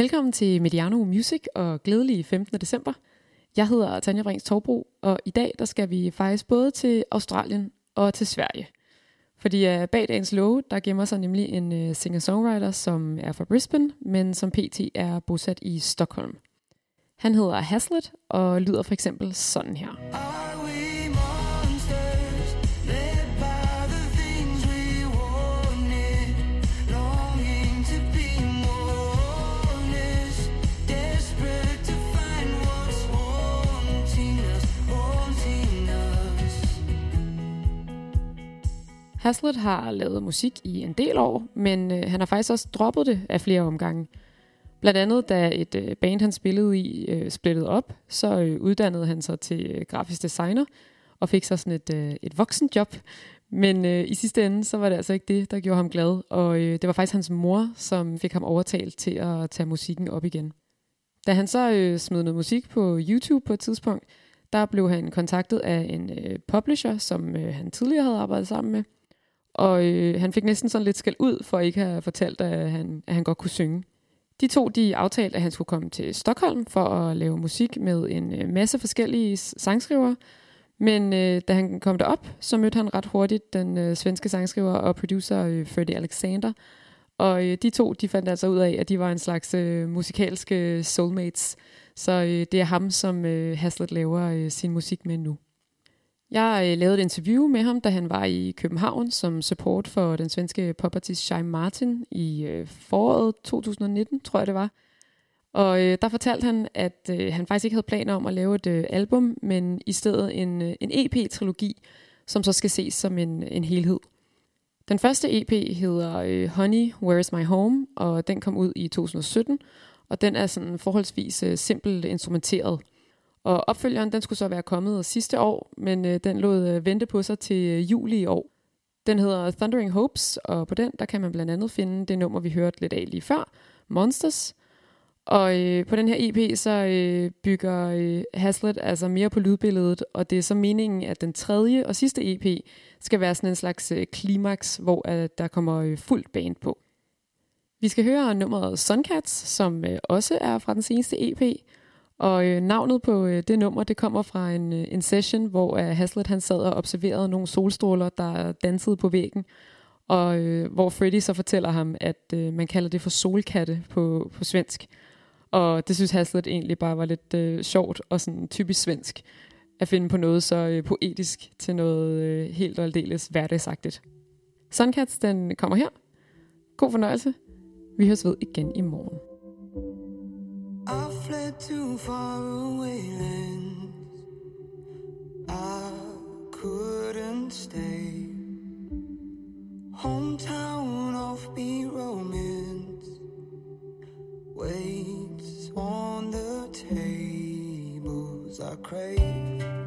Velkommen til Mediano Music og glædelig 15. december. Jeg hedder Tanja Brings Torbro, og i dag der skal vi faktisk både til Australien og til Sverige. Fordi øh, bag dagens love, der gemmer sig nemlig en øh, singer-songwriter, som er fra Brisbane, men som pt. er bosat i Stockholm. Han hedder Haslet og lyder for eksempel sådan her. Haslet har lavet musik i en del år, men øh, han har faktisk også droppet det af flere omgange. Blandt andet da et øh, band, han spillede i, øh, splittede op, så øh, uddannede han sig til øh, grafisk designer og fik så sådan et, øh, et voksenjob. Men øh, i sidste ende, så var det altså ikke det, der gjorde ham glad, og øh, det var faktisk hans mor, som fik ham overtalt til at tage musikken op igen. Da han så øh, smed noget musik på YouTube på et tidspunkt, der blev han kontaktet af en øh, publisher, som øh, han tidligere havde arbejdet sammen med, og øh, han fik næsten sådan lidt skæld ud for at ikke have fortalt, at han, at han godt kunne synge. De to de aftalte, at han skulle komme til Stockholm for at lave musik med en øh, masse forskellige sangskrivere. Men øh, da han kom derop, så mødte han ret hurtigt den øh, svenske sangskriver og producer øh, Freddie Alexander. Og øh, de to de fandt altså ud af, at de var en slags øh, musikalske soulmates. Så øh, det er ham, som øh, Haslet laver øh, sin musik med nu. Jeg øh, lavede et interview med ham, da han var i København som support for den svenske popartist Shai Martin i øh, foråret 2019, tror jeg det var. Og øh, der fortalte han, at øh, han faktisk ikke havde planer om at lave et øh, album, men i stedet en, øh, en EP-trilogi, som så skal ses som en, en helhed. Den første EP hedder øh, Honey, Where is My Home, og den kom ud i 2017, og den er sådan forholdsvis øh, simpelt instrumenteret. Og opfølgeren, den skulle så være kommet sidste år, men øh, den lod øh, vente på sig til øh, juli i år. Den hedder Thundering Hopes, og på den, der kan man blandt andet finde det nummer, vi hørte lidt af lige før, Monsters. Og øh, på den her EP, så øh, bygger øh, Haslet altså mere på lydbilledet, og det er så meningen, at den tredje og sidste EP skal være sådan en slags øh, klimaks, hvor øh, der kommer øh, fuldt band på. Vi skal høre nummeret Suncats, som øh, også er fra den seneste EP, og øh, navnet på øh, det nummer, det kommer fra en, øh, en session, hvor øh, Haslet han sad og observerede nogle solstråler, der dansede på væggen. Og øh, hvor Freddy så fortæller ham, at øh, man kalder det for solkatte på, på svensk. Og det synes Haslet egentlig bare var lidt øh, sjovt og sådan typisk svensk at finde på noget så øh, poetisk til noget øh, helt og aldeles hverdagsagtigt. Suncats, den kommer her. God fornøjelse. Vi høres ved igen i morgen. I fled to far away lands. I couldn't stay. Hometown offbeat romance waits on the tables I crave.